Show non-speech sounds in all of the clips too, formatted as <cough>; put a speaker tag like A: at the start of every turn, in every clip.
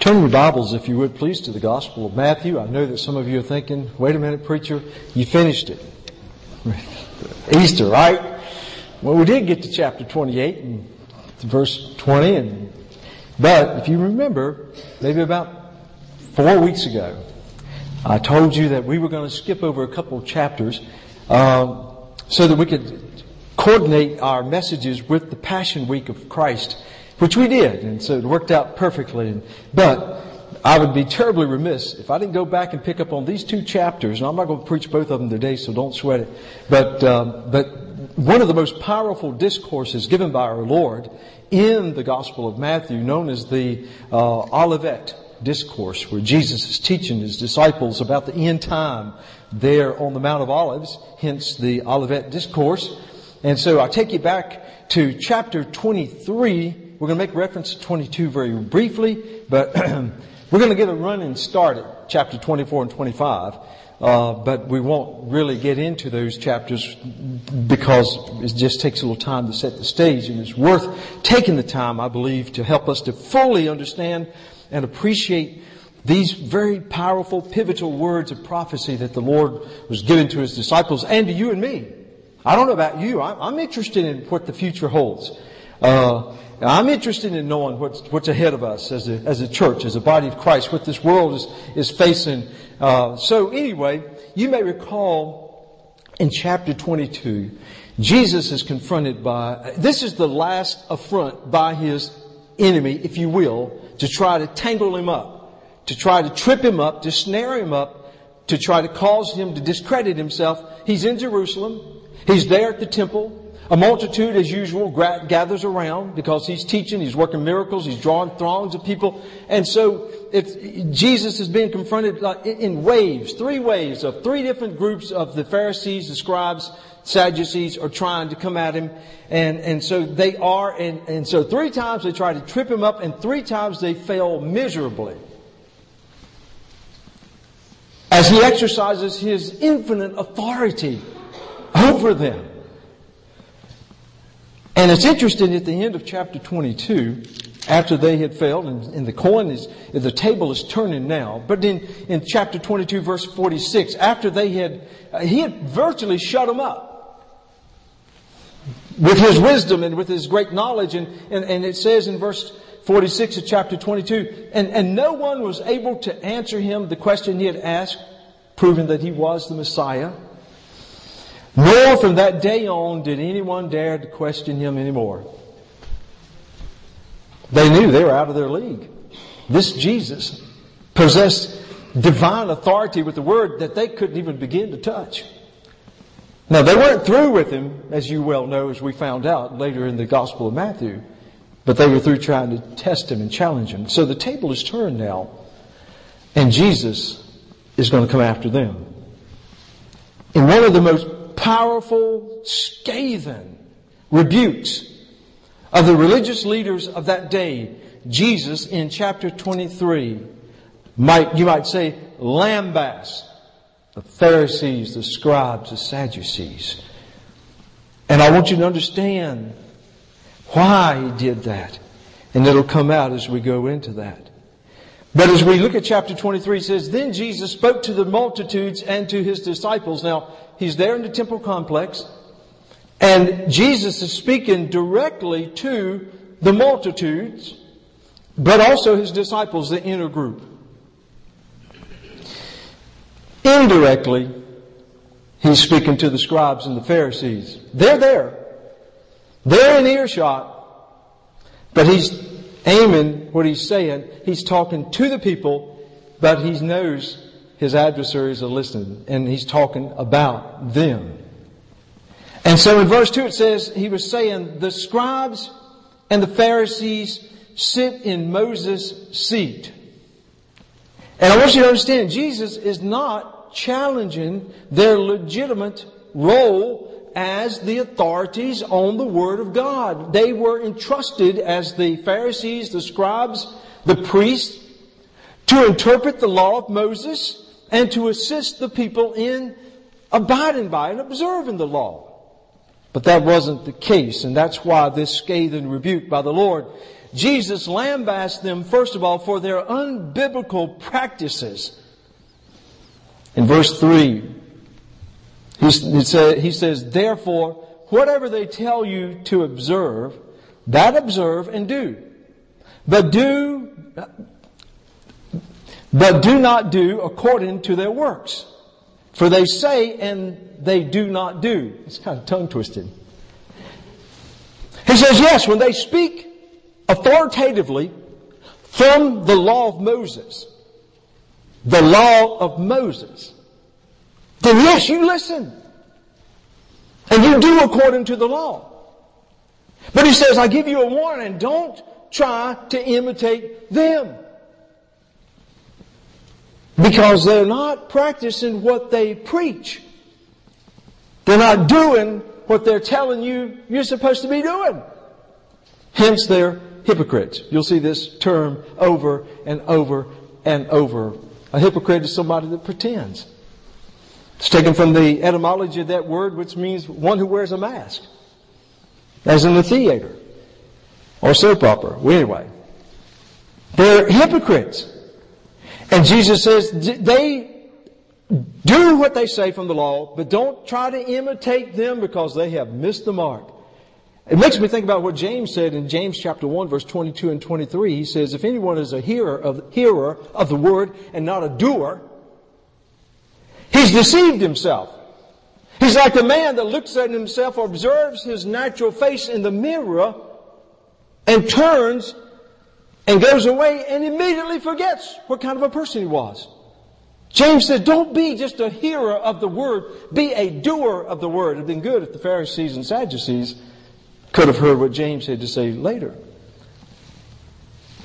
A: Turn your Bibles, if you would please, to the Gospel of Matthew. I know that some of you are thinking, wait a minute, preacher, you finished it. <laughs> Easter, right? Well, we did get to chapter 28 and verse 20, and, but if you remember, maybe about four weeks ago, I told you that we were going to skip over a couple of chapters um, so that we could coordinate our messages with the Passion Week of Christ which we did, and so it worked out perfectly. But I would be terribly remiss if I didn't go back and pick up on these two chapters. And I'm not going to preach both of them today, so don't sweat it. But um, but one of the most powerful discourses given by our Lord in the Gospel of Matthew, known as the uh, Olivet discourse, where Jesus is teaching his disciples about the end time there on the Mount of Olives, hence the Olivet discourse. And so I take you back to chapter 23 we're going to make reference to 22 very briefly, but <clears throat> we're going to get a running start at chapter 24 and 25. Uh, but we won't really get into those chapters because it just takes a little time to set the stage, and it's worth taking the time, I believe, to help us to fully understand and appreciate these very powerful, pivotal words of prophecy that the Lord was giving to His disciples and to you and me. I don't know about you. I'm interested in what the future holds. Uh, I'm interested in knowing what's, what's ahead of us as a, as a church, as a body of Christ, what this world is, is facing. Uh, so anyway, you may recall in chapter 22, Jesus is confronted by, this is the last affront by his enemy, if you will, to try to tangle him up, to try to trip him up, to snare him up, to try to cause him to discredit himself. He's in Jerusalem. He's there at the temple. A multitude, as usual, gathers around because he's teaching, he's working miracles, he's drawing throngs of people. And so Jesus is being confronted in waves, three waves of three different groups of the Pharisees, the scribes, Sadducees are trying to come at him. And, and so they are, and, and so three times they try to trip him up and three times they fail miserably. As he exercises his infinite authority over them. And it's interesting at the end of chapter 22, after they had failed, and, and, the coin is, the table is turning now, but in, in chapter 22 verse 46, after they had, uh, he had virtually shut them up. With his wisdom and with his great knowledge, and, and, and it says in verse 46 of chapter 22, and, and no one was able to answer him the question he had asked, proving that he was the Messiah. Nor from that day on did anyone dare to question him anymore. They knew they were out of their league. This Jesus possessed divine authority with the word that they couldn't even begin to touch. Now they weren't through with him, as you well know, as we found out later in the Gospel of Matthew, but they were through trying to test him and challenge him. So the table is turned now, and Jesus is going to come after them. In one of the most powerful, scathing rebukes of the religious leaders of that day, Jesus in chapter 23 might, you might say, lambast the Pharisees, the scribes, the Sadducees. And I want you to understand why he did that. And it'll come out as we go into that. But as we look at chapter 23, it says, Then Jesus spoke to the multitudes and to his disciples. Now, He's there in the temple complex. And Jesus is speaking directly to the multitudes, but also his disciples, the inner group. Indirectly, he's speaking to the scribes and the Pharisees. They're there. They're in earshot. But he's aiming what he's saying. He's talking to the people, but he knows his adversaries are listening and he's talking about them. And so in verse 2 it says, he was saying, the scribes and the Pharisees sit in Moses' seat. And I want you to understand, Jesus is not challenging their legitimate role as the authorities on the Word of God. They were entrusted as the Pharisees, the scribes, the priests, to interpret the law of Moses and to assist the people in abiding by and observing the law. But that wasn't the case, and that's why this scathing rebuke by the Lord. Jesus lambasts them, first of all, for their unbiblical practices. In verse 3, he, says, Therefore, whatever they tell you to observe, that observe and do. But do, but do not do according to their works. For they say and they do not do. It's kind of tongue twisted. He says, yes, when they speak authoritatively from the law of Moses, the law of Moses, then yes, you listen. And you do according to the law. But he says, I give you a warning, don't try to imitate them. Because they're not practicing what they preach. They're not doing what they're telling you you're supposed to be doing. Hence they're hypocrites. You'll see this term over and over and over. A hypocrite is somebody that pretends. It's taken from the etymology of that word, which means one who wears a mask. As in the theater. Or soap opera. Well, anyway. They're hypocrites. And Jesus says they do what they say from the law, but don't try to imitate them because they have missed the mark. It makes me think about what James said in James chapter 1 verse 22 and 23. He says, if anyone is a hearer of, hearer of the word and not a doer, he's deceived himself. He's like the man that looks at himself, observes his natural face in the mirror, and turns and goes away and immediately forgets what kind of a person he was. James said, don't be just a hearer of the word, be a doer of the word. It would have been good if the Pharisees and Sadducees could have heard what James had to say later.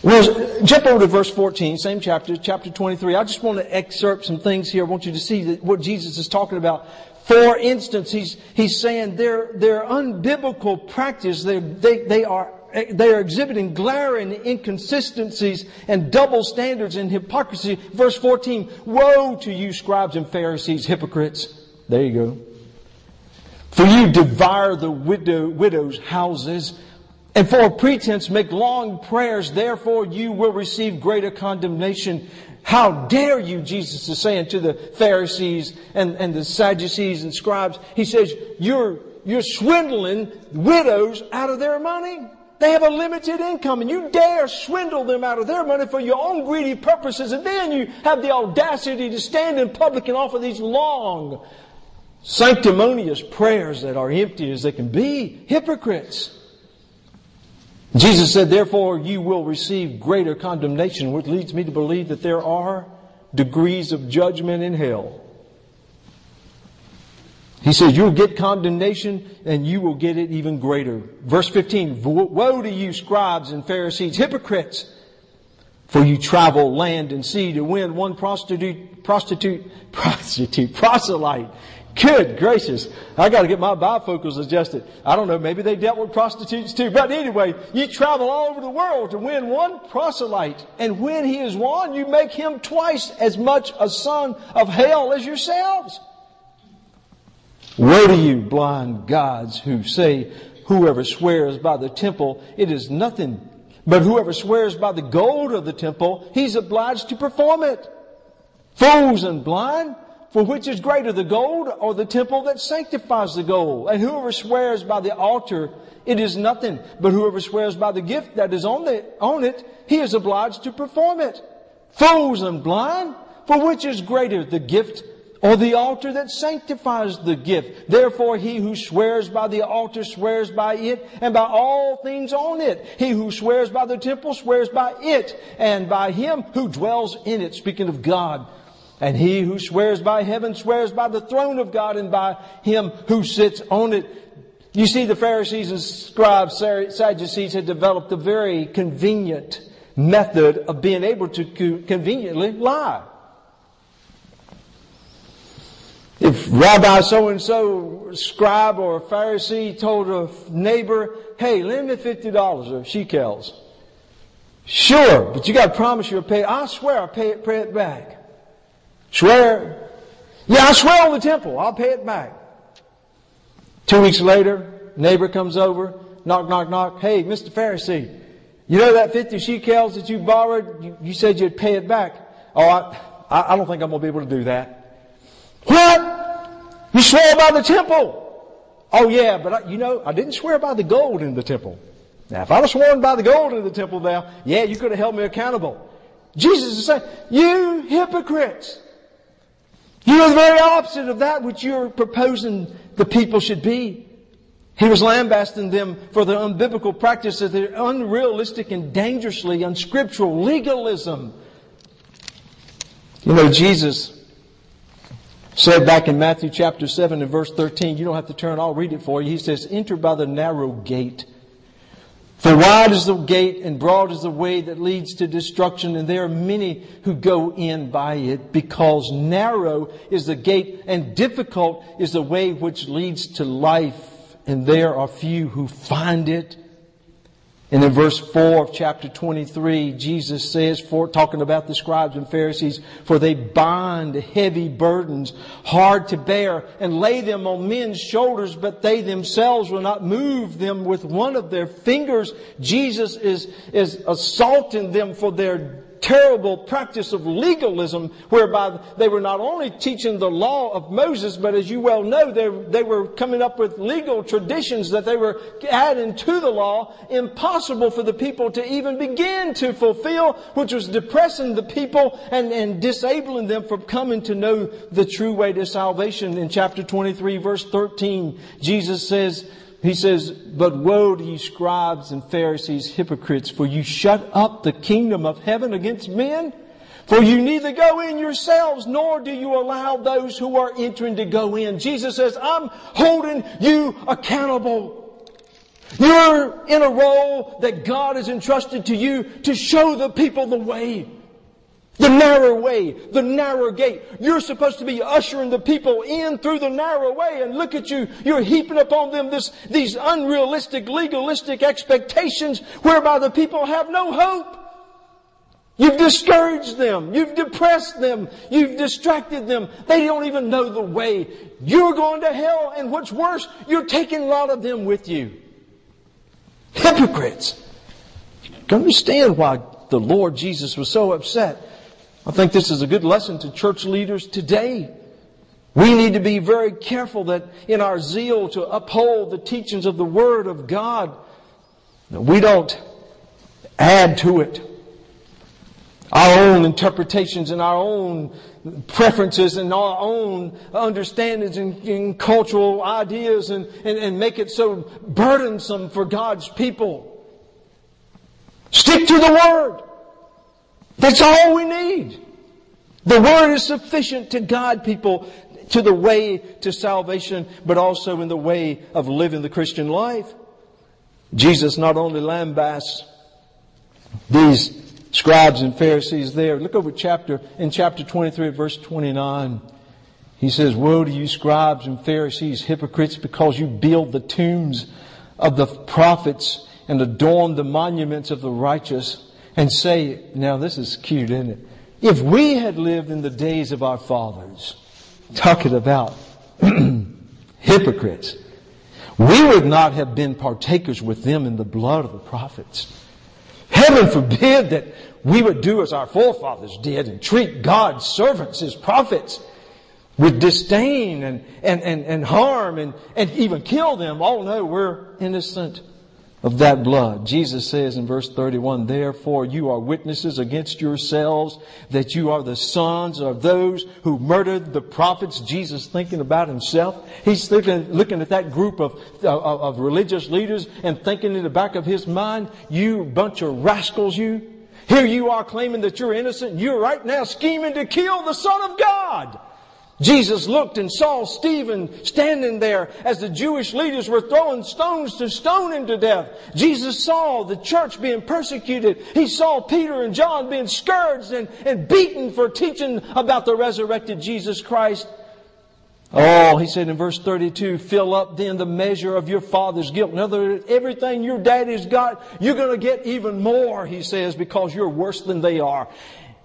A: Well, jump over to verse 14, same chapter, chapter 23. I just want to excerpt some things here. I want you to see what Jesus is talking about. For instance, he's, he's saying their, their unbiblical practice, they, they, they are they are exhibiting glaring inconsistencies and double standards and hypocrisy. Verse 14, woe to you scribes and Pharisees, hypocrites. There you go. For you devour the widow, widows' houses and for pretense make long prayers, therefore you will receive greater condemnation. How dare you, Jesus is saying to the Pharisees and, and the Sadducees and scribes. He says, you're, you're swindling widows out of their money. They have a limited income and you dare swindle them out of their money for your own greedy purposes and then you have the audacity to stand in public and offer these long, sanctimonious prayers that are empty as they can be. Hypocrites. Jesus said, therefore you will receive greater condemnation, which leads me to believe that there are degrees of judgment in hell. He says, you'll get condemnation and you will get it even greater. Verse 15, woe to you scribes and Pharisees, hypocrites! For you travel land and sea to win one prostitute, prostitute, <laughs> prostitute, proselyte. Good gracious. I gotta get my bifocals adjusted. I don't know, maybe they dealt with prostitutes too. But anyway, you travel all over the world to win one proselyte. And when he is won, you make him twice as much a son of hell as yourselves. Woe to you, blind gods, who say, whoever swears by the temple, it is nothing. But whoever swears by the gold of the temple, he's obliged to perform it. Fools and blind, for which is greater, the gold or the temple that sanctifies the gold? And whoever swears by the altar, it is nothing. But whoever swears by the gift that is on, the, on it, he is obliged to perform it. Fools and blind, for which is greater, the gift or the altar that sanctifies the gift. Therefore, he who swears by the altar swears by it and by all things on it. He who swears by the temple swears by it and by him who dwells in it. Speaking of God. And he who swears by heaven swears by the throne of God and by him who sits on it. You see, the Pharisees and scribes, Sadducees had developed a very convenient method of being able to conveniently lie. If Rabbi so and so, scribe or Pharisee told a neighbor, hey, lend me $50 of shekels. Sure, but you gotta promise you'll pay. I swear I'll pay it, pay it back. Swear. Yeah, I swear on the temple, I'll pay it back. Two weeks later, neighbor comes over, knock, knock, knock. Hey, Mr. Pharisee, You know that 50 shekels that you borrowed? You, you said you'd pay it back. Oh, I, I don't think I'm going to be able to do that. What? You swore by the temple. Oh yeah, but I, you know, I didn't swear by the gold in the temple. Now if I'd have sworn by the gold in the temple now, yeah, you could have held me accountable. Jesus is saying, you hypocrites. You are the very opposite of that which you're proposing the people should be. He was lambasting them for their unbiblical practice of their unrealistic and dangerously unscriptural legalism. You know, Jesus said back in Matthew chapter 7 and verse 13, you don't have to turn, I'll read it for you. He says, enter by the narrow gate. For wide is the gate and broad is the way that leads to destruction, and there are many who go in by it, because narrow is the gate and difficult is the way which leads to life and there are few who find it. And in verse 4 of chapter 23, Jesus says, for, talking about the scribes and Pharisees, for they bind heavy burdens, hard to bear, and lay them on men's shoulders, but they themselves will not move them with one of their fingers. Jesus is, is assaulting them for their terrible practice of legalism whereby they were not only teaching the law of Moses, but as you well know, they, they were coming up with legal traditions that they were adding to the law, impossible for the people to even begin to fulfill, which was depressing the people and, and disabling them from coming to know the true way to salvation. In chapter 23 verse 13, Jesus says, he says, But woe to you scribes and Pharisees, hypocrites, for you shut up the kingdom of heaven against men. For you neither go in yourselves, nor do you allow those who are entering to go in. Jesus says, I'm holding you accountable. You're in a role that God has entrusted to you to show the people the way. The narrow way, the narrow gate. You're supposed to be ushering the people in through the narrow way and look at you. You're heaping upon them this, these unrealistic, legalistic expectations whereby the people have no hope. You've discouraged them. You've depressed them. You've distracted them. They don't even know the way. You're going to hell and what's worse, you're taking a lot of them with you. Hypocrites. You understand why the Lord Jesus was so upset I think this is a good lesson to church leaders today. We need to be very careful that in our zeal to uphold the teachings of the Word of God, that we don't add to it our own interpretations and our own preferences and our own understandings and, and cultural ideas and, and, and make it so burdensome for God's people. Stick to the Word. That's all we need. The Word is sufficient to guide people to the way to salvation, but also in the way of living the Christian life. Jesus not only lambasts these scribes and Pharisees there. Look over chapter, in chapter 23 verse 29. He says, Woe to you scribes and Pharisees, hypocrites, because you build the tombs of the prophets and adorn the monuments of the righteous and say, now this is cute, isn't it? If we had lived in the days of our fathers, talking about <clears throat> hypocrites, we would not have been partakers with them in the blood of the prophets. Heaven forbid that we would do as our forefathers did and treat God's servants, His prophets, with disdain and, and, and, and harm and, and even kill them. Oh no, we're innocent of that blood. Jesus says in verse 31, Therefore you are witnesses against yourselves that you are the sons of those who murdered the prophets. Jesus thinking about himself. He's looking, looking at that group of, of, of religious leaders and thinking in the back of his mind, you bunch of rascals, you. Here you are claiming that you're innocent. You're right now scheming to kill the Son of God. Jesus looked and saw Stephen standing there as the Jewish leaders were throwing stones to stone him to death. Jesus saw the church being persecuted. He saw Peter and John being scourged and, and beaten for teaching about the resurrected Jesus Christ. Oh, he said in verse 32, fill up then the measure of your father's guilt. In other words, everything your daddy's got, you're going to get even more, he says, because you're worse than they are.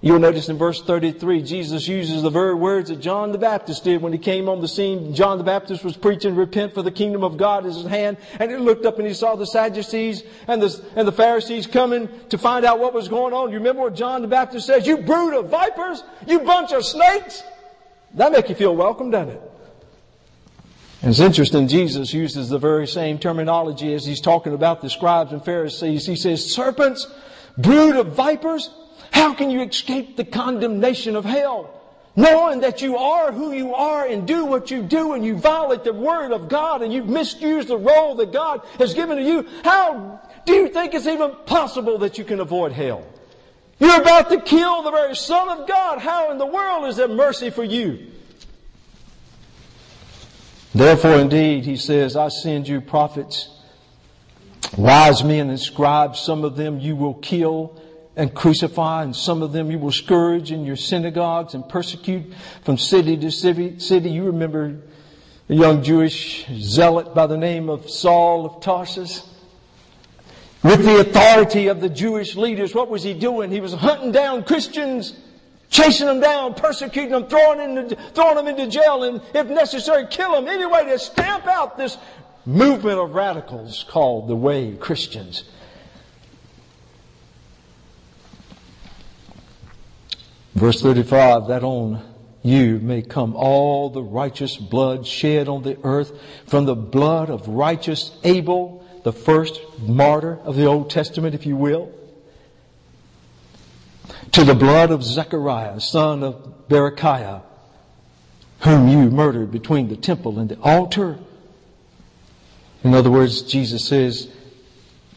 A: You'll notice in verse 33, Jesus uses the very words that John the Baptist did when he came on the scene. John the Baptist was preaching, repent for the kingdom of God is at hand. And he looked up and he saw the Sadducees and the, and the Pharisees coming to find out what was going on. You remember what John the Baptist says? You brood of vipers! You bunch of snakes! That make you feel welcome, doesn't it? And it's interesting, Jesus uses the very same terminology as he's talking about the scribes and Pharisees. He says, serpents, brood of vipers, how can you escape the condemnation of hell? Knowing that you are who you are and do what you do and you violate the word of God and you've misused the role that God has given to you, how do you think it's even possible that you can avoid hell? You're about to kill the very Son of God. How in the world is there mercy for you? Therefore, indeed, he says, I send you prophets, wise men and scribes. Some of them you will kill and crucify, and some of them you will scourge in your synagogues and persecute from city to city. You remember a young Jewish zealot by the name of Saul of Tarsus? With the authority of the Jewish leaders, what was he doing? He was hunting down Christians, chasing them down, persecuting them, throwing, into, throwing them into jail, and if necessary, kill them anyway to stamp out this movement of radicals called the Way Christians. Verse 35, that on you may come all the righteous blood shed on the earth from the blood of righteous Abel, the first martyr of the Old Testament, if you will, to the blood of Zechariah, son of Berechiah, whom you murdered between the temple and the altar. In other words, Jesus says,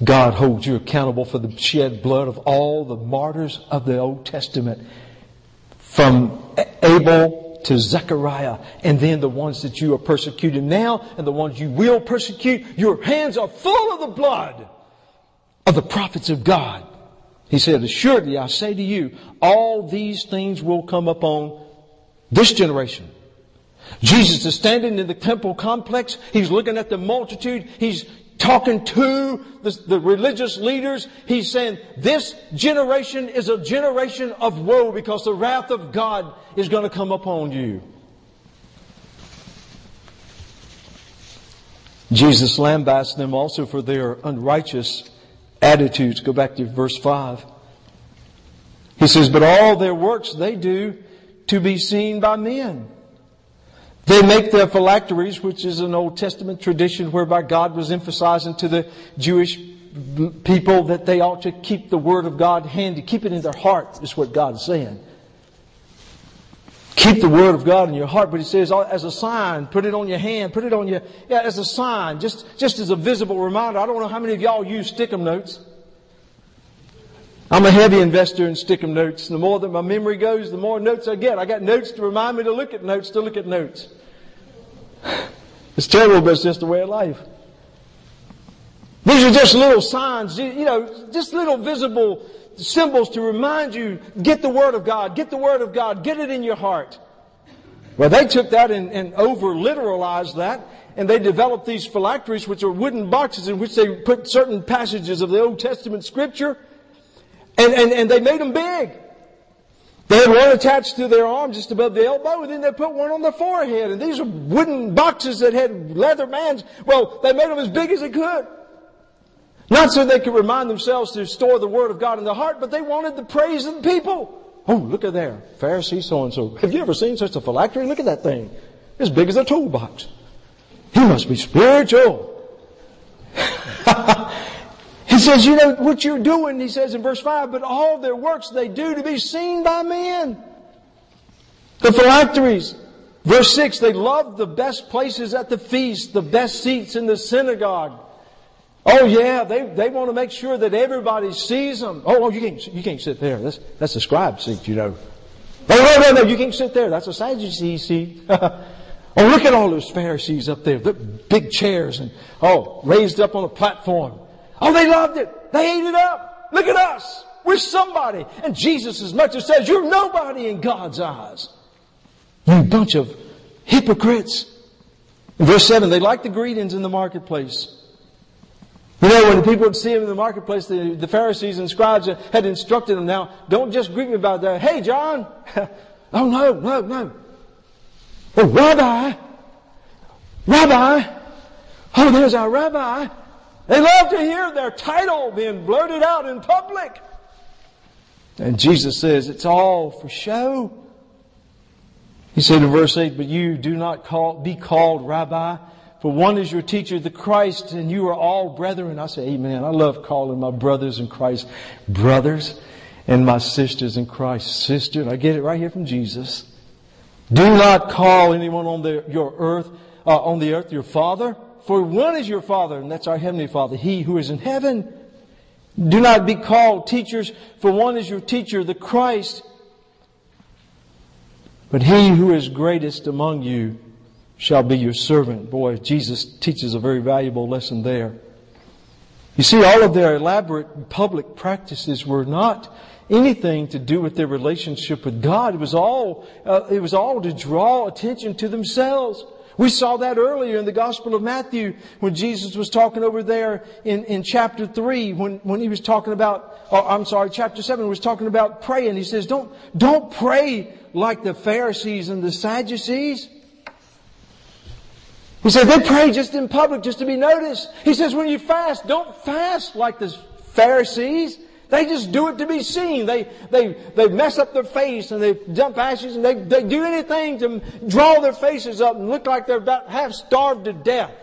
A: God holds you accountable for the shed blood of all the martyrs of the Old Testament from Abel to Zechariah, and then the ones that you are persecuting now, and the ones you will persecute. Your hands are full of the blood of the prophets of God. He said, Assuredly, I say to you, all these things will come upon this generation. Jesus is standing in the temple complex. He's looking at the multitude. He's talking to the, the, religious leaders. He's saying, this generation is a generation of woe because the wrath of God is going to come upon you. Jesus lambasted them also for their unrighteous attitudes. Go back to verse 5. He says, But all their works they do to be seen by men. They make their phylacteries, which is an Old Testament tradition whereby God was emphasizing to the Jewish people that they ought to keep the Word of God handy, keep it in their heart, is what God is saying. Keep the Word of God in your heart, but He says oh, as a sign, put it on your hand, put it on your, yeah, as a sign, just, just as a visible reminder. I don't know how many of y'all use Stickum notes. I'm a heavy investor in Stickum notes. The more that my memory goes, the more notes I get. I got notes to remind me to look at notes, to look at notes. <sighs> It's terrible, but it's just the way of life. These are just little signs, you know, just little visible symbols to remind you, get the Word of God, get the Word of God, get it in your heart. Well, they took that and, and over literalized that, and they developed these phylacteries, which are wooden boxes in which they put certain passages of the Old Testament scripture, and, and, and they made them big. They had one attached to their arm just above the elbow, and then they put one on their forehead. And these were wooden boxes that had leather bands. Well, they made them as big as they could. Not so they could remind themselves to store the Word of God in their heart, but they wanted the praise of the people. Oh, look at there. Pharisee so and so. Have you ever seen such a phylactery? Look at that thing. As big as a toolbox. He must be spiritual. <laughs> Says, you know what you're doing, he says in verse 5, but all their works they do to be seen by men. The phylacteries. Verse 6, they love the best places at the feast, the best seats in the synagogue. Oh yeah, they, they want to make sure that everybody sees them. Oh, oh you can't, you can't sit there. That's, that's a scribe seat, you know. Oh, no, no, no, you can't sit there. That's a Sadducee seat. <laughs> oh, look at all those Pharisees up there. The big chairs and, oh, raised up on a platform. Oh, they loved it. They ate it up. Look at us. We're somebody. And Jesus as much as says, you're nobody in God's eyes. You bunch of hypocrites. In verse 7, they like the greetings in the marketplace. You know, when the people would see him in the marketplace, the, the Pharisees and scribes had instructed them, now, don't just greet me about that. Hey, John! <laughs> oh, no, no, no. Oh, Rabbi! Rabbi! Oh, there's our Rabbi! They love to hear their title being blurted out in public. And Jesus says, it's all for show. He said in verse 8, but you do not call, be called Rabbi, for one is your teacher, the Christ, and you are all brethren. I say, Amen. I love calling my brothers in Christ brothers and my sisters in Christ sister. I get it right here from Jesus. Do not call anyone on the, your earth, uh, on the earth your father, for one is your father, and that's our heavenly father, he who is in heaven. Do not be called teachers, for one is your teacher, the Christ. But he who is greatest among you shall be your servant. Boy, Jesus teaches a very valuable lesson there. You see, all of their elaborate public practices were not anything to do with their relationship with God. It was all, uh, it was all to draw attention to themselves. We saw that earlier in the Gospel of Matthew when Jesus was talking over there in, in chapter 3 when, when he was talking about, oh, I'm sorry, chapter 7 was talking about praying. He says, don't, don't pray like the Pharisees and the Sadducees. He said, they pray just in public, just to be noticed. He says, when you fast, don't fast like the Pharisees. They just do it to be seen. They, they, they mess up their face and they dump ashes and they, they do anything to draw their faces up and look like they're about half starved to death.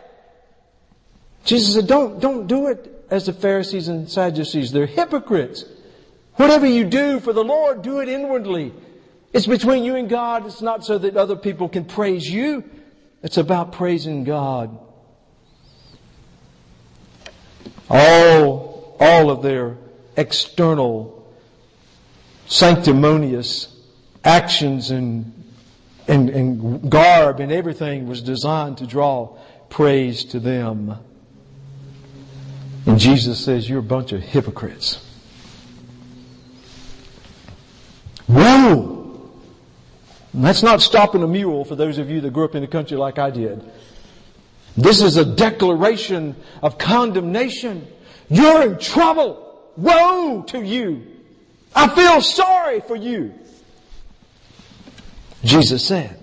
A: Jesus said, don't, don't do it as the Pharisees and Sadducees. They're hypocrites. Whatever you do for the Lord, do it inwardly. It's between you and God. It's not so that other people can praise you. It's about praising God. All, all of their external, sanctimonious actions and, and, and garb and everything was designed to draw praise to them. And Jesus says, You're a bunch of hypocrites. Whoa! And that's not stopping a mule for those of you that grew up in the country like I did. This is a declaration of condemnation. You're in trouble. Woe to you. I feel sorry for you. Jesus said.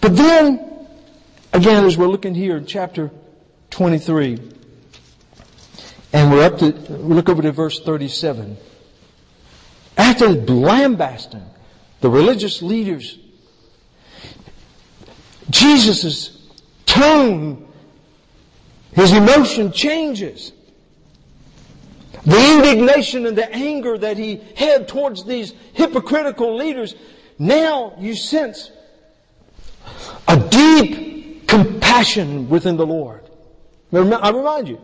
A: But then, again, as we're looking here in chapter 23, and we're up to, we look over to verse 37. After lambasting the religious leaders. Jesus' tone, his emotion changes. The indignation and the anger that he had towards these hypocritical leaders, now you sense a deep compassion within the Lord. I remind you,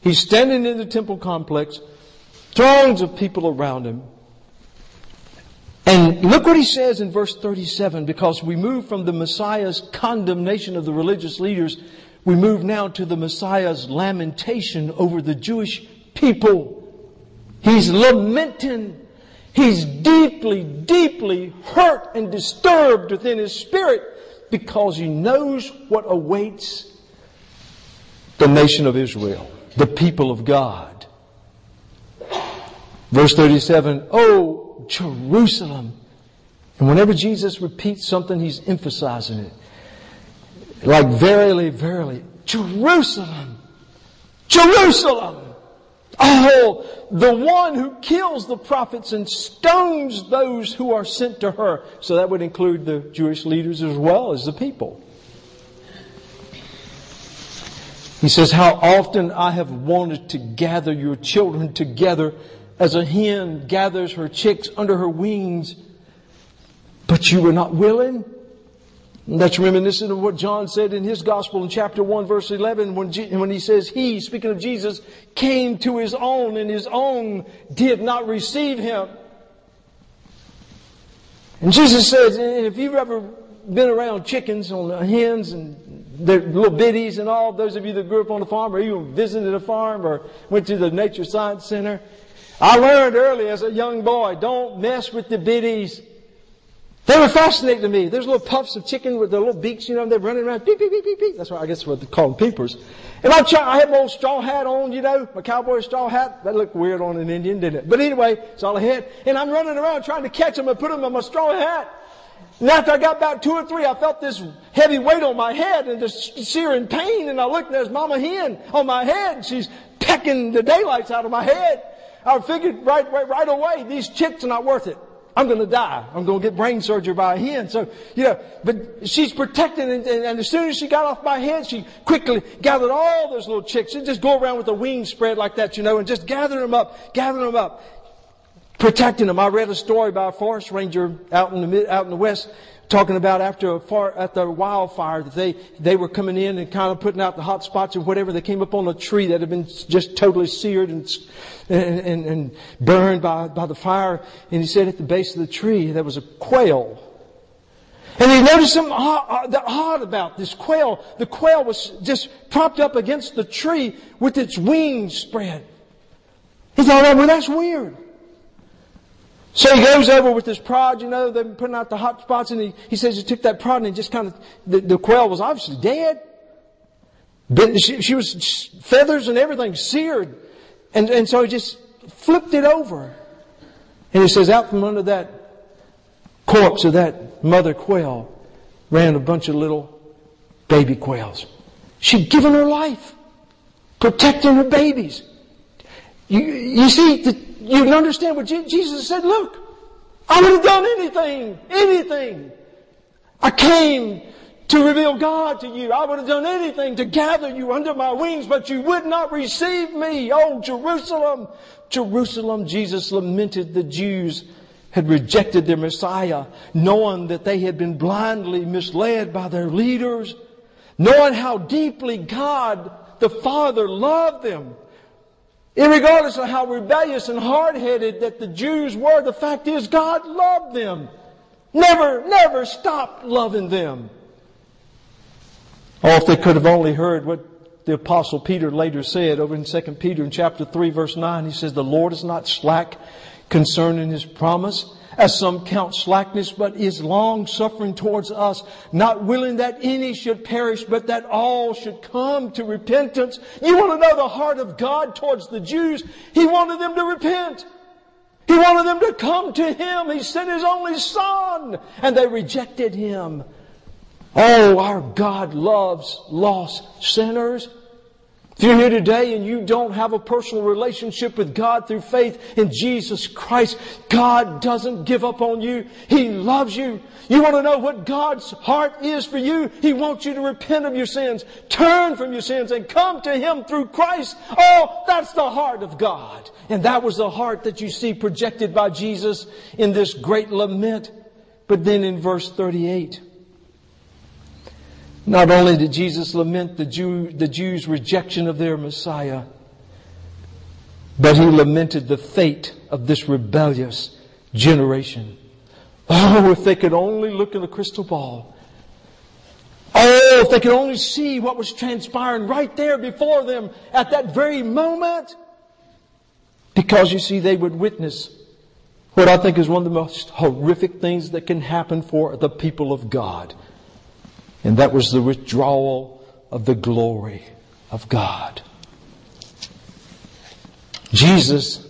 A: he's standing in the temple complex, throngs of people around him. And look what he says in verse 37, because we move from the Messiah's condemnation of the religious leaders, we move now to the Messiah's lamentation over the Jewish people. He's lamenting. He's deeply, deeply hurt and disturbed within his spirit because he knows what awaits the nation of Israel, the people of God. Verse 37, Oh, Jerusalem. And whenever Jesus repeats something, he's emphasizing it. Like, verily, verily, Jerusalem! Jerusalem! Oh, the one who kills the prophets and stones those who are sent to her. So that would include the Jewish leaders as well as the people. He says, How often I have wanted to gather your children together as a hen gathers her chicks under her wings, but you were not willing. And that's reminiscent of what John said in his gospel in chapter 1 verse 11 when, when he says he, speaking of Jesus, came to his own and his own did not receive him. And Jesus says, if you've ever been around chickens on hens and their little biddies and all, those of you that grew up on the farm or even visited a farm or went to the nature science center, I learned early as a young boy, don't mess with the biddies. They were fascinating to me. There's little puffs of chicken with their little beaks, you know, they're running around, beep, beep, beep, beep, beep. That's what I guess what they call them peepers. And I'm trying, I had my old straw hat on, you know, my cowboy straw hat. That looked weird on an Indian, didn't it? But anyway, it's all I had. And I'm running around trying to catch them and put them in my straw hat. And after I got about two or three, I felt this heavy weight on my head and this searing pain. And I looked and there's Mama Hen on my head. She's pecking the daylights out of my head. I figured right, right, right away, these chicks are not worth it. I'm going to die. I'm going to get brain surgery by a hen. So, you know, but she's protecting and, and, and, as soon as she got off my head, she quickly gathered all those little chicks and just go around with the wings spread like that, you know, and just gather them up, gather them up, protecting them. I read a story by a forest ranger out in the, mid, out in the west talking about after a far, at the wildfire that they, they were coming in and kind of putting out the hot spots and whatever. They came up on a tree that had been just totally seared and, and, and burned by, by the fire. And he said at the base of the tree there was a quail. And he noticed something odd, odd about this quail. The quail was just propped up against the tree with its wings spread. He thought, oh, well, that's weird. So he goes over with his prod, you know, they're putting out the hot spots, and he, he says he took that prod and he just kind of, the, the quail was obviously dead. She, she was feathers and everything seared. And, and so he just flipped it over. And he says, out from under that corpse of that mother quail ran a bunch of little baby quails. She'd given her life, protecting her babies. You, you see, the, you can understand what Jesus said, look, I would have done anything, anything. I came to reveal God to you. I would have done anything to gather you under my wings, but you would not receive me. Oh, Jerusalem, Jerusalem, Jesus lamented the Jews had rejected their Messiah, knowing that they had been blindly misled by their leaders, knowing how deeply God the Father loved them. Irregardless of how rebellious and hard-headed that the Jews were, the fact is God loved them. Never, never stopped loving them. Oh, if they could have only heard what the apostle Peter later said over in 2 Peter in chapter 3 verse 9, he says, the Lord is not slack concerning his promise, as some count slackness, but is long suffering towards us, not willing that any should perish, but that all should come to repentance. You want to know the heart of God towards the Jews? He wanted them to repent. He wanted them to come to Him. He sent His only Son, and they rejected Him. Oh, our God loves lost sinners. If you're here today and you don't have a personal relationship with God through faith in Jesus Christ, God doesn't give up on you. He loves you. You want to know what God's heart is for you? He wants you to repent of your sins, turn from your sins, and come to Him through Christ. Oh, that's the heart of God. And that was the heart that you see projected by Jesus in this great lament. But then in verse 38, not only did Jesus lament the, Jew, the Jews' rejection of their Messiah, but he lamented the fate of this rebellious generation. Oh, if they could only look in the crystal ball. Oh, if they could only see what was transpiring right there before them at that very moment. Because you see, they would witness what I think is one of the most horrific things that can happen for the people of God. And that was the withdrawal of the glory of God. Jesus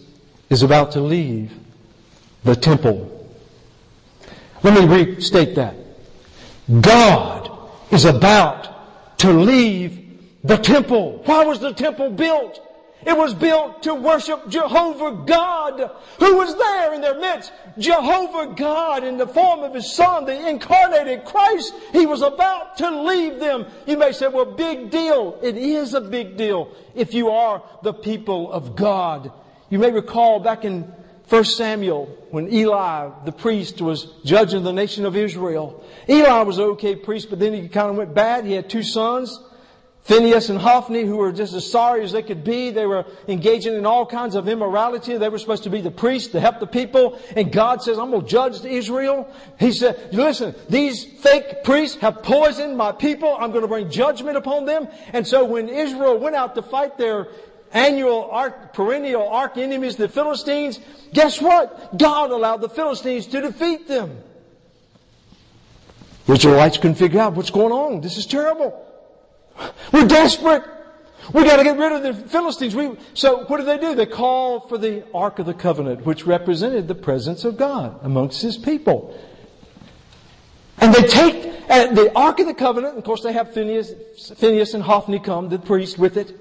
A: is about to leave the temple. Let me restate that. God is about to leave the temple. Why was the temple built? It was built to worship Jehovah God, who was there in their midst. Jehovah God in the form of His Son, the incarnated Christ. He was about to leave them. You may say, well, big deal. It is a big deal if you are the people of God. You may recall back in 1 Samuel when Eli, the priest, was judging the nation of Israel. Eli was an okay priest, but then he kind of went bad. He had two sons. Phineas and Hophni, who were just as sorry as they could be, they were engaging in all kinds of immorality. They were supposed to be the priests to help the people. And God says, I'm going to judge Israel. He said, listen, these fake priests have poisoned my people. I'm going to bring judgment upon them. And so when Israel went out to fight their annual arch, perennial arch enemies, the Philistines, guess what? God allowed the Philistines to defeat them. The Israelites couldn't figure out what's going on. This is terrible. We're desperate. We got to get rid of the Philistines. We, so what do they do? They call for the Ark of the Covenant, which represented the presence of God amongst His people. And they take uh, the Ark of the Covenant. Of course, they have Phineas, Phineas and Hophni come, the priest, with it.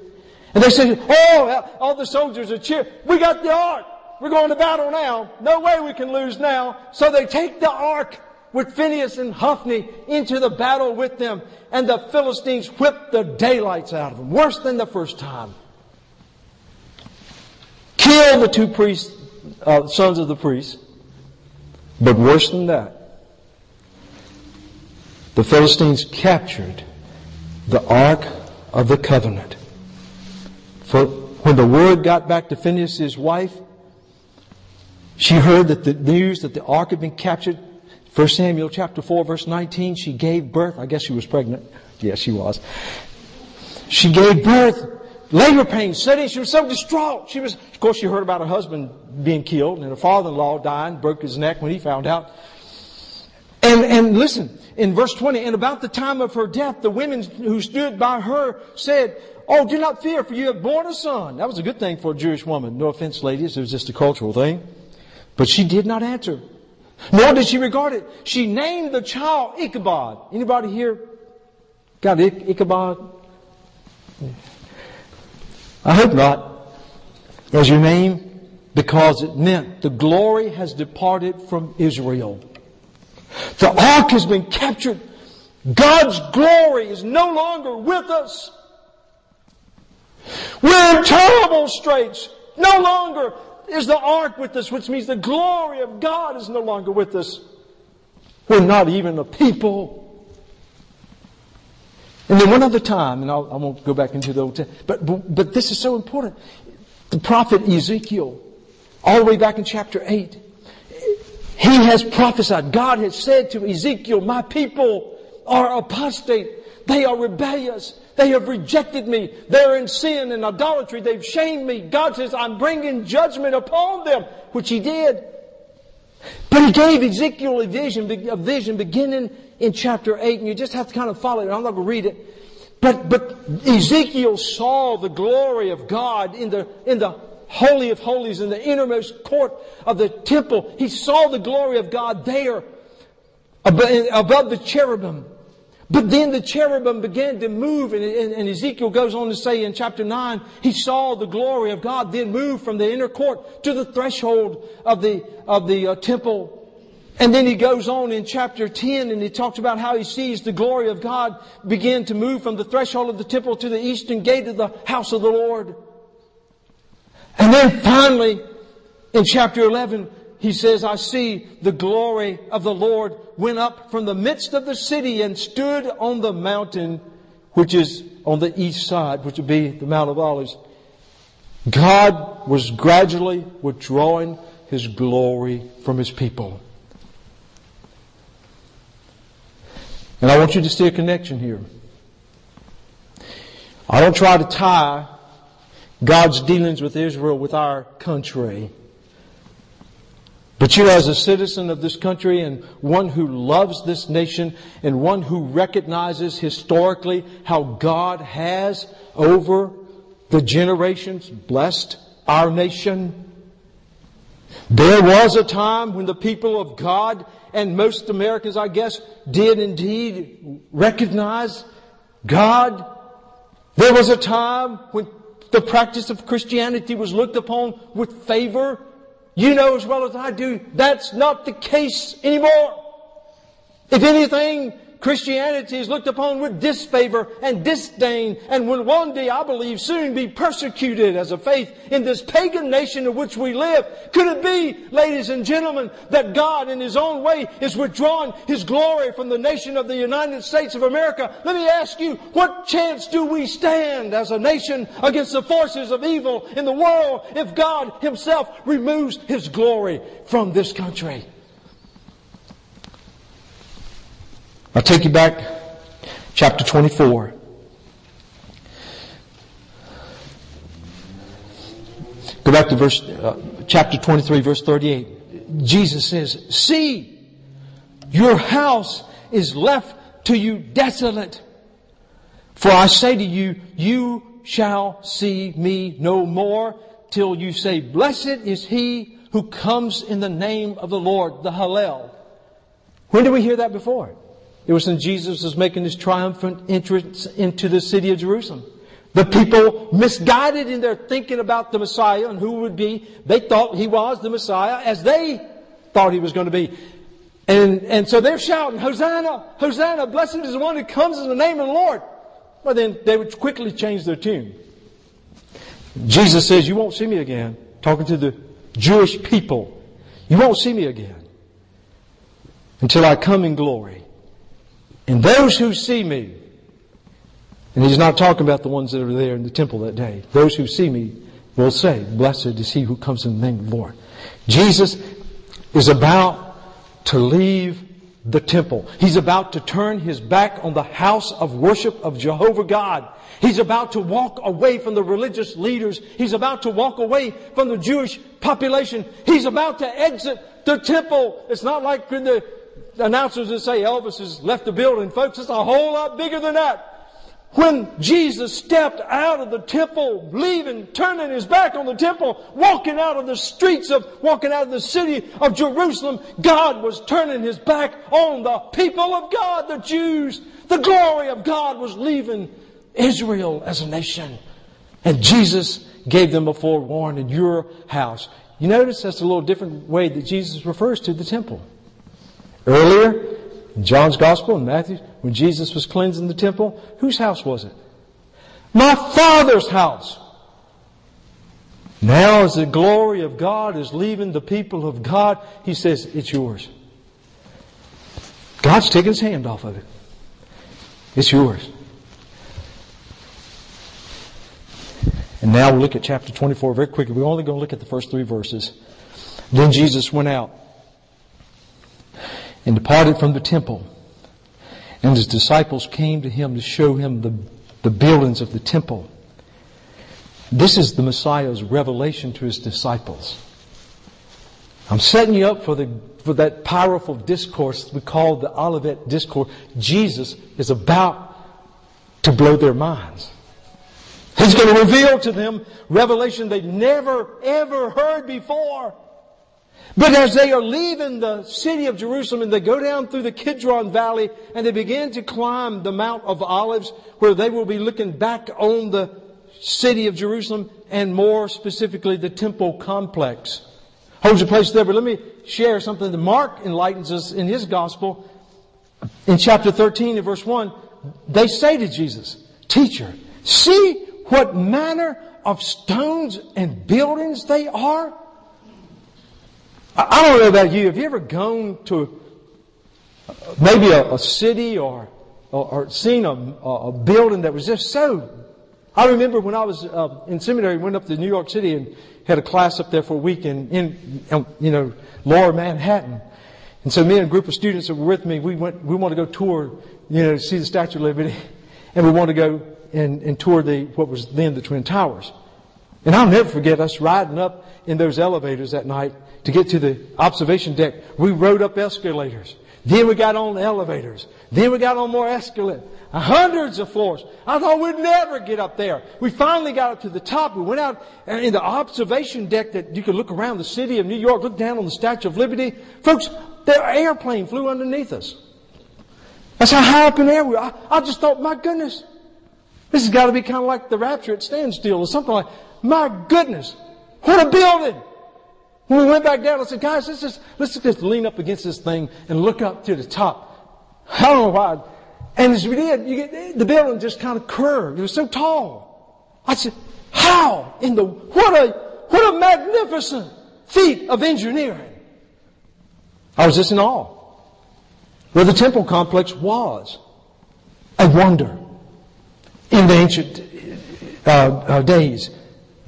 A: And they say, "Oh, all the soldiers are cheering. We got the Ark. We're going to battle now. No way we can lose now." So they take the Ark with Phineas and Hophni into the battle with them, and the Philistines whipped the daylights out of them, worse than the first time. Killed the two priests, uh, sons of the priests, but worse than that, the Philistines captured the Ark of the Covenant. For when the word got back to Phineas' wife, she heard that the news that the Ark had been captured 1 Samuel chapter 4 verse 19, she gave birth. I guess she was pregnant. Yes, she was. She gave birth. Labor pains setting. She was so distraught. She was, of course, she heard about her husband being killed and her father-in-law dying, broke his neck when he found out. And, and listen, in verse 20, and about the time of her death, the women who stood by her said, Oh, do not fear, for you have borne a son. That was a good thing for a Jewish woman. No offense, ladies, it was just a cultural thing. But she did not answer. Nor did she regard it. She named the child Ichabod. Anybody here got Ichabod? I hope not. As your name, because it meant the glory has departed from Israel. The ark has been captured. God's glory is no longer with us. We're in terrible straits. No longer is the ark with us, which means the glory of God is no longer with us. We're not even a people. And then one other time, and I'll, I will not go back into the Old Testament, but, but, but this is so important. The prophet Ezekiel, all the way back in chapter 8, he has prophesied. God has said to Ezekiel, my people are apostate. They are rebellious. They have rejected me. They're in sin and idolatry. They've shamed me. God says, I'm bringing judgment upon them, which He did. But He gave Ezekiel a vision, a vision beginning in chapter 8, and you just have to kind of follow it. I'm not going to read it. But, but Ezekiel saw the glory of God in the, in the Holy of Holies, in the innermost court of the temple. He saw the glory of God there above the cherubim. But then the cherubim began to move, and, and, Ezekiel goes on to say in chapter 9, he saw the glory of God then move from the inner court to the threshold of the, of the uh, temple. And then he goes on in chapter 10 and he talks about how he sees the glory of God begin to move from the threshold of the temple to the eastern gate of the house of the Lord. And then finally, in chapter 11, he says, I see the glory of the Lord went up from the midst of the city and stood on the mountain, which is on the east side, which would be the Mount of Olives. God was gradually withdrawing His glory from His people. And I want you to see a connection here. I don't try to tie God's dealings with Israel with our country. But you as a citizen of this country and one who loves this nation and one who recognizes historically how God has over the generations blessed our nation. There was a time when the people of God and most Americans, I guess, did indeed recognize God. There was a time when the practice of Christianity was looked upon with favor you know as well as I do, that's not the case anymore. If anything, Christianity is looked upon with disfavor and disdain and will one day, I believe, soon be persecuted as a faith in this pagan nation in which we live. Could it be, ladies and gentlemen, that God in His own way is withdrawing His glory from the nation of the United States of America? Let me ask you, what chance do we stand as a nation against the forces of evil in the world if God Himself removes His glory from this country? I'll take you back, chapter 24. Go back to verse, uh, chapter 23, verse 38. Jesus says, See, your house is left to you desolate. For I say to you, you shall see me no more till you say, blessed is he who comes in the name of the Lord, the Hallel. When did we hear that before? It was when Jesus was making his triumphant entrance into the city of Jerusalem. The people misguided in their thinking about the Messiah and who would be, they thought he was the Messiah as they thought he was going to be. And, and so they're shouting, Hosanna, Hosanna, blessed is the one who comes in the name of the Lord. Well then they would quickly change their tune. Jesus says, you won't see me again. Talking to the Jewish people. You won't see me again until I come in glory. And those who see me, and he's not talking about the ones that are there in the temple that day. Those who see me will say, blessed is he who comes in the name of the Lord. Jesus is about to leave the temple. He's about to turn his back on the house of worship of Jehovah God. He's about to walk away from the religious leaders. He's about to walk away from the Jewish population. He's about to exit the temple. It's not like when the announcers that say Elvis has left the building. Folks, it's a whole lot bigger than that. When Jesus stepped out of the temple, leaving, turning his back on the temple, walking out of the streets of, walking out of the city of Jerusalem, God was turning his back on the people of God, the Jews. The glory of God was leaving Israel as a nation. And Jesus gave them a forewarning, your house. You notice that's a little different way that Jesus refers to the temple. Earlier, in John's Gospel and Matthew, when Jesus was cleansing the temple, whose house was it? My Father's house. Now as the glory of God is leaving the people of God, He says, it's yours. God's taking His hand off of it. It's yours. And now we'll look at chapter 24 very quickly. We're only going to look at the first three verses. Then Jesus went out and departed from the temple. And his disciples came to him to show him the, the buildings of the temple. This is the Messiah's revelation to his disciples. I'm setting you up for the, for that powerful discourse we call the Olivet Discourse. Jesus is about to blow their minds. He's going to reveal to them revelation they'd never ever heard before. But as they are leaving the city of Jerusalem and they go down through the Kidron Valley and they begin to climb the Mount of Olives where they will be looking back on the city of Jerusalem and more specifically the temple complex. Holds a place there, but let me share something that Mark enlightens us in his gospel. In chapter 13 and verse 1, they say to Jesus, Teacher, see what manner of stones and buildings they are? I don't know about you. Have you ever gone to maybe a, a city or, or, or seen a, a, building that was just so? I remember when I was uh, in seminary, went up to New York City and had a class up there for a week in, in, you know, lower Manhattan. And so me and a group of students that were with me, we went, we want to go tour, you know, see the Statue of Liberty. <laughs> And we want to go and, and tour the, what was then the Twin Towers. And I'll never forget us riding up in those elevators that night to get to the observation deck. We rode up escalators. Then we got on elevators. Then we got on more escalators. Hundreds of floors. I thought we'd never get up there. We finally got up to the top. We went out uh, in the observation deck that you could look around the city of New York, look down on the Statue of Liberty. Folks, their airplane flew underneath us. That's how high up in the air we were. I, I just thought, my goodness, this has got to be kind of like the rapture at standstill or something like, my goodness, what a building! When we went back down, I said, guys, let's just, let's just lean up against this thing and look up to the top. I don't know why. And as we did, you get, the building just kind of curved. It was so tall. I said, how in the, what a, what a magnificent feat of engineering. I was just in awe. Well, the temple complex was a wonder in the ancient uh, uh, days.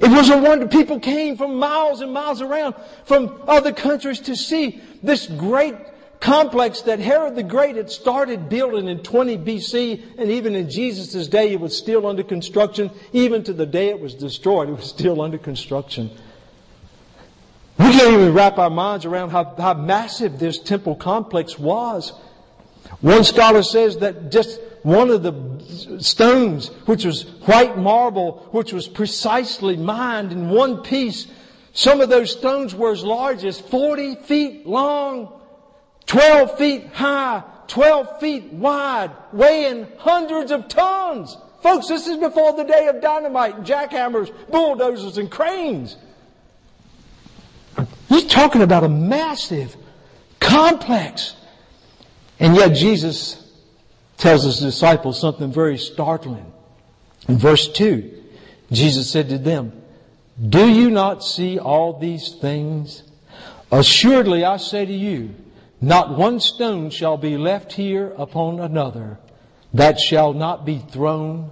A: It was a wonder. People came from miles and miles around from other countries to see this great complex that Herod the Great had started building in 20 BC and even in Jesus' day it was still under construction. Even to the day it was destroyed, it was still under construction. We can't even wrap our minds around how, how massive this temple complex was. One scholar says that just one of the stones, which was white marble, which was precisely mined in one piece, some of those stones were as large as 40 feet long, 12 feet high, 12 feet wide, weighing hundreds of tons. Folks, this is before the day of dynamite and jackhammers, bulldozers, and cranes. He's talking about a massive complex. And yet Jesus tells his disciples something very startling. In verse 2, Jesus said to them, Do you not see all these things? Assuredly I say to you, not one stone shall be left here upon another that shall not be thrown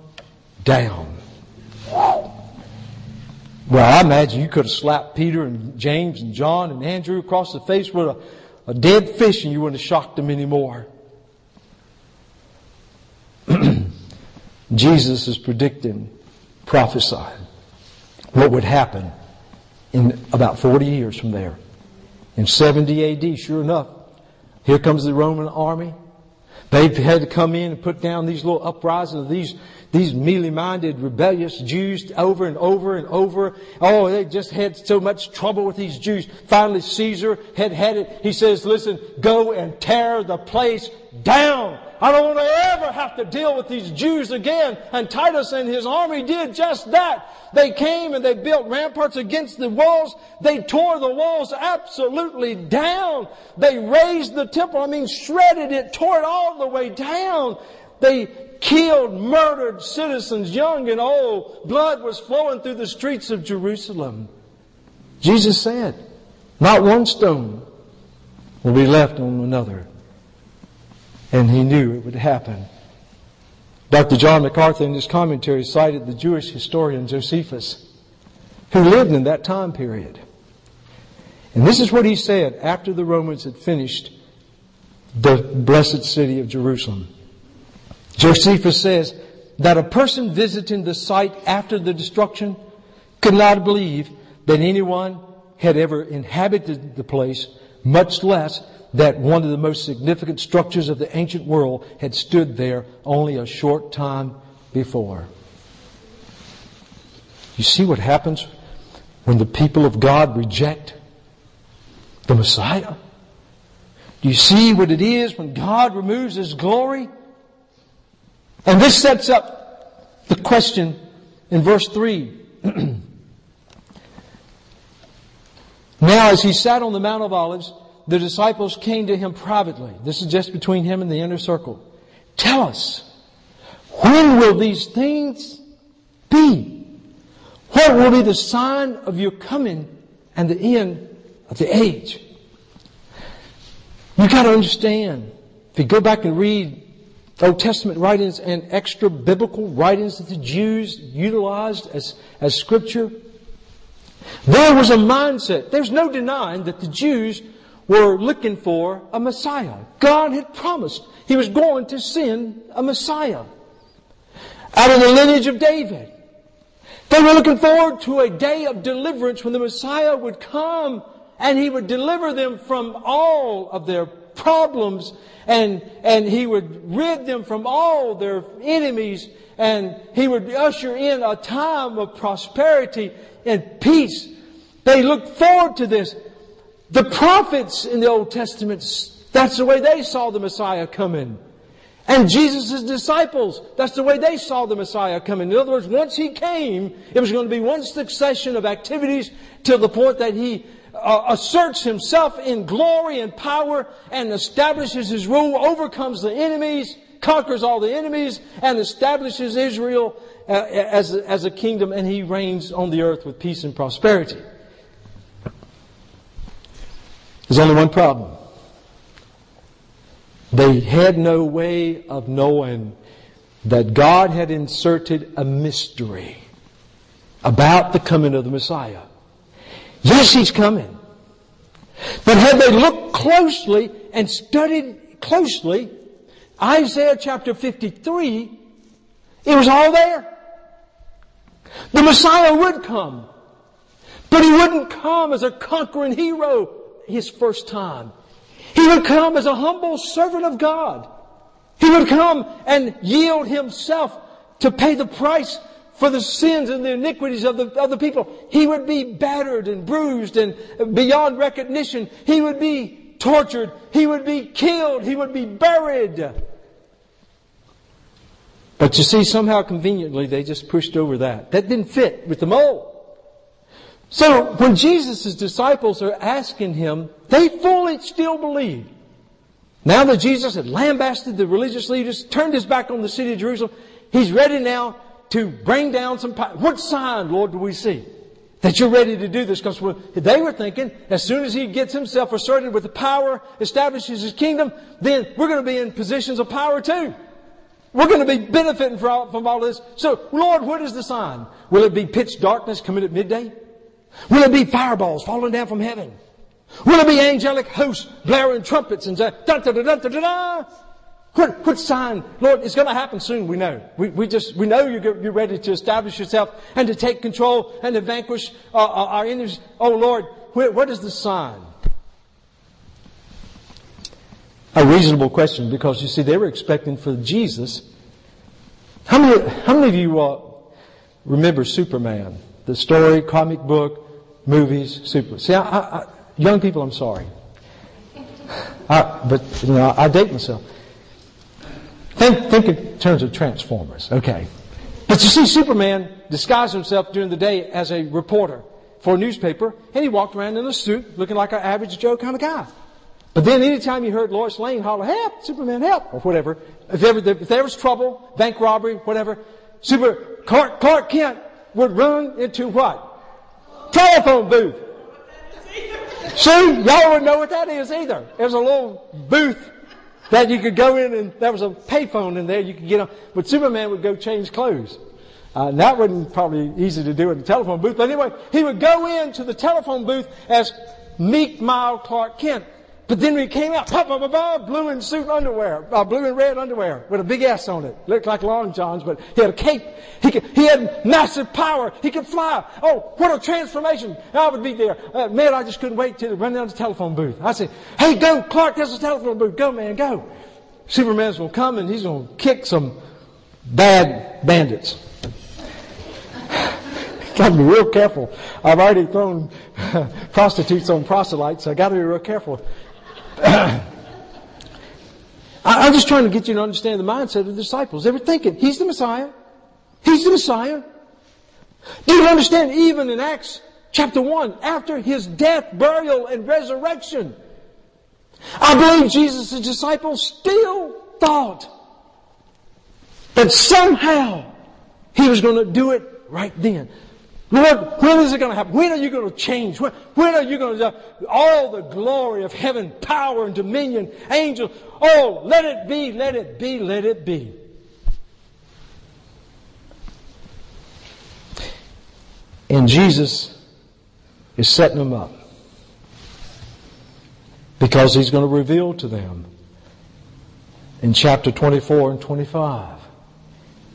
A: down. Well, I imagine you could have slapped Peter and James and John and Andrew across the face with a, a dead fish and you wouldn't have shocked them anymore. Jesus is predicting, prophesying what would happen in about 40 years from there. In 70 AD, sure enough, here comes the Roman army. They've had to come in and put down these little uprisings of these, these mealy-minded, rebellious Jews over and over and over. Oh, they just had so much trouble with these Jews. Finally, Caesar had had it. He says, listen, go and tear the place down. I don't want to ever have to deal with these Jews again. And Titus and his army did just that. They came and they built ramparts against the walls. They tore the walls absolutely down. They razed the temple. I mean, shredded it, tore it all the way down. They killed, murdered citizens, young and old. Blood was flowing through the streets of Jerusalem. Jesus said, not one stone will be left on another. And he knew it would happen. Dr. John MacArthur in his commentary cited the Jewish historian Josephus, who lived in that time period. And this is what he said after the Romans had finished the blessed city of Jerusalem. Josephus says that a person visiting the site after the destruction could not believe that anyone had ever inhabited the place, much less that one of the most significant structures of the ancient world had stood there only a short time before. You see what happens when the people of God reject the Messiah? Do you see what it is when God removes His glory? And this sets up the question in verse 3. <clears throat> now as he sat on the Mount of Olives, the disciples came to him privately. This is just between him and the inner circle. Tell us, when will these things be? What will be the sign of your coming and the end of the age? You gotta understand, if you go back and read Old Testament writings and extra biblical writings that the Jews utilized as, as scripture, there was a mindset. There's no denying that the Jews were looking for a Messiah. God had promised He was going to send a Messiah out of the lineage of David. They were looking forward to a day of deliverance when the Messiah would come and He would deliver them from all of their problems and, and He would rid them from all their enemies and He would usher in a time of prosperity and peace. They looked forward to this. The prophets in the Old Testament, that's the way they saw the Messiah coming. And Jesus' disciples, that's the way they saw the Messiah coming. In other words, once He came, it was going to be one succession of activities to the point that He uh, asserts Himself in glory and power and establishes His rule, overcomes the enemies, conquers all the enemies, and establishes Israel uh, as, as a kingdom, and He reigns on the earth with peace and prosperity. There's only one problem. They had no way of knowing that God had inserted a mystery about the coming of the Messiah. Yes, He's coming. But had they looked closely and studied closely, Isaiah chapter 53, it was all there. The Messiah would come. But He wouldn't come as a conquering hero his first time. He would come as a humble servant of God. He would come and yield himself to pay the price for the sins and the iniquities of the, of the people. He would be battered and bruised and beyond recognition. He would be tortured. He would be killed. He would be buried. But you see, somehow conveniently, they just pushed over that. That didn't fit with the mold. So when Jesus' disciples are asking him, they fully still believe. Now that Jesus had lambasted the religious leaders, turned his back on the city of Jerusalem, he's ready now to bring down some power. What sign, Lord, do we see? That you're ready to do this because they were thinking as soon as he gets himself asserted with the power, establishes his kingdom, then we're going to be in positions of power too. We're going to be benefiting from all this. So, Lord, what is the sign? Will it be pitch darkness coming at midday? Will it be fireballs falling down from heaven? Will it be angelic hosts blaring trumpets and da da da da da da What, what sign, Lord, it's going to happen soon, we know. We, we just, we know you're, you're ready to establish yourself and to take control and to vanquish uh our enemies. Oh Lord, where, what is the sign? A reasonable question because you see, they were expecting for Jesus. How many, how many of you uh, remember Superman? The story, comic book, movies, super. See, I, I, young people, I'm sorry. I, but, you know, I date myself. Think, think in terms of Transformers, okay. But you see, Superman disguised himself during the day as a reporter for a newspaper, and he walked around in a suit looking like an average Joe kind of guy. But then anytime you heard Lois Lane holler, help, Superman, help, or whatever, if, ever, if there was trouble, bank robbery, whatever, Super, Clark, Clark Kent would run into what? Telephone booth. See, y'all wouldn't know what that is either. There's a little booth that you could go in and there was a payphone in there you could get on. But Superman would go change clothes. Uh, that wasn't probably easy to do in the telephone booth. But anyway, he would go into the telephone booth as meek, mild Clark Kent. But then when he came out, pop, pop, pop, blue and suit underwear, uh, blue and red underwear with a big S on it. Looked like Long John's, but he had a cape. He, could, he had massive power. He could fly. Oh, what a transformation. I would be there. Uh, man, I just couldn't wait to run down to the telephone booth. I said, hey, go, Clark, there's a telephone booth. Go, man, go. Superman's gonna come and he's gonna kick some bad bandits. <laughs> Gotta be real careful. I've already thrown <laughs> prostitutes on proselytes, so I gotta be real careful. <coughs> I'm just trying to get you to understand the mindset of the disciples. They were thinking, He's the Messiah. He's the Messiah. Do you understand? Even in Acts chapter 1, after His death, burial, and resurrection, I believe Jesus' disciples still thought that somehow He was going to do it right then. Lord, when is it going to happen? When are you going to change? When, when are you going to, all the glory of heaven, power and dominion, angels, oh, let it be, let it be, let it be. And Jesus is setting them up because he's going to reveal to them in chapter 24 and 25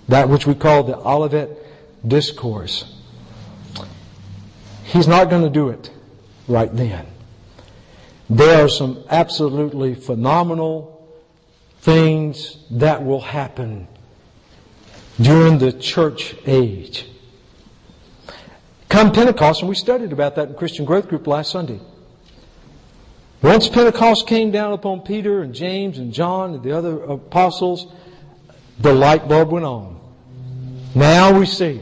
A: that which we call the Olivet Discourse He's not going to do it right then. There are some absolutely phenomenal things that will happen during the church age. Come Pentecost, and we studied about that in Christian Growth Group last Sunday. Once Pentecost came down upon Peter and James and John and the other apostles, the light bulb went on. Now we see.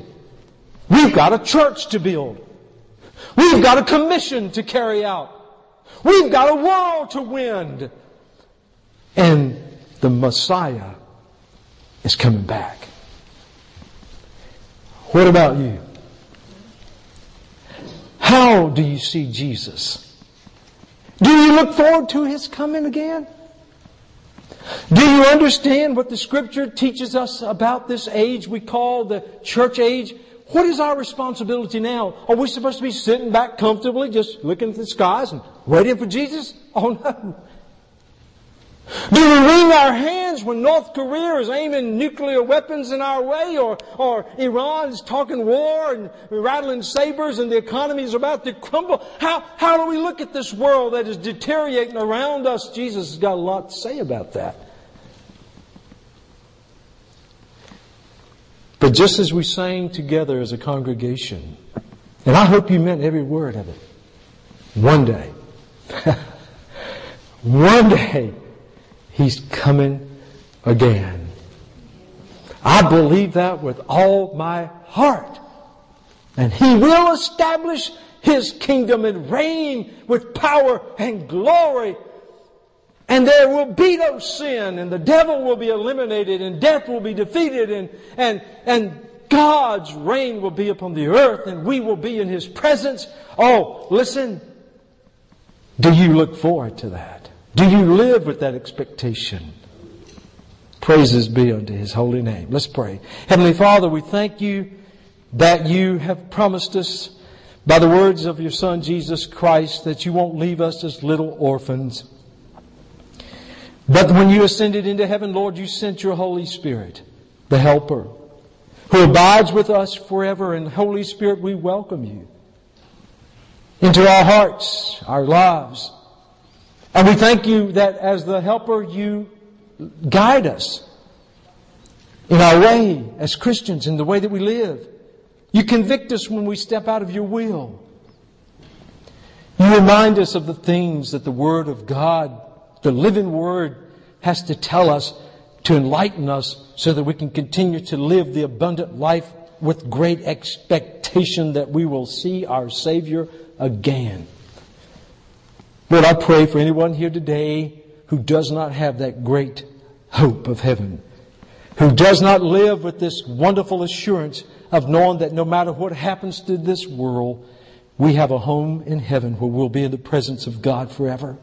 A: We've got a church to build. We've got a commission to carry out. We've got a world to win. And the Messiah is coming back. What about you? How do you see Jesus? Do you look forward to His coming again? Do you understand what the scripture teaches us about this age we call the church age? What is our responsibility now? Are we supposed to be sitting back comfortably, just looking at the skies and waiting for Jesus? Oh no. Do we wring our hands when North Korea is aiming nuclear weapons in our way or, or Iran is talking war and rattling sabers and the economy is about to crumble? How, how do we look at this world that is deteriorating around us? Jesus has got a lot to say about that. But just as we sang together as a congregation, and I hope you meant every word of it, one day, <laughs> one day, He's coming again. I believe that with all my heart. And He will establish His kingdom and reign with power and glory. And there will be no sin and the devil will be eliminated and death will be defeated and, and, and God's reign will be upon the earth and we will be in His presence. Oh, listen. Do you look forward to that? Do you live with that expectation? Praises be unto His holy name. Let's pray. Heavenly Father, we thank you that you have promised us by the words of your Son Jesus Christ that you won't leave us as little orphans. But when you ascended into heaven, Lord, you sent your Holy Spirit, the Helper, who abides with us forever. And Holy Spirit, we welcome you into our hearts, our lives. And we thank you that as the Helper, you guide us in our way as Christians, in the way that we live. You convict us when we step out of your will. You remind us of the things that the Word of God, the living Word, has to tell us to enlighten us so that we can continue to live the abundant life with great expectation that we will see our Savior again. Lord, I pray for anyone here today who does not have that great hope of heaven, who does not live with this wonderful assurance of knowing that no matter what happens to this world, we have a home in heaven where we'll be in the presence of God forever.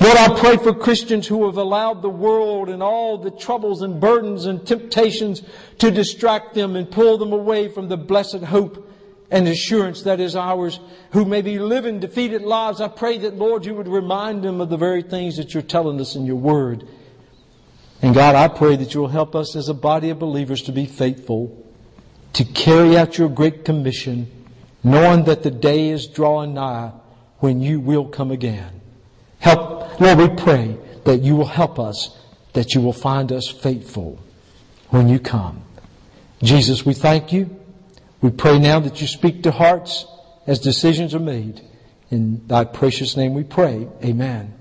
A: Lord, I pray for Christians who have allowed the world and all the troubles and burdens and temptations to distract them and pull them away from the blessed hope and assurance that is ours, who may be living defeated lives. I pray that, Lord, you would remind them of the very things that you're telling us in your word. And God, I pray that you'll help us as a body of believers to be faithful to carry out your great commission, knowing that the day is drawing nigh when you will come again. Help, Lord, we pray that you will help us, that you will find us faithful when you come. Jesus, we thank you. We pray now that you speak to hearts as decisions are made. In thy precious name we pray. Amen.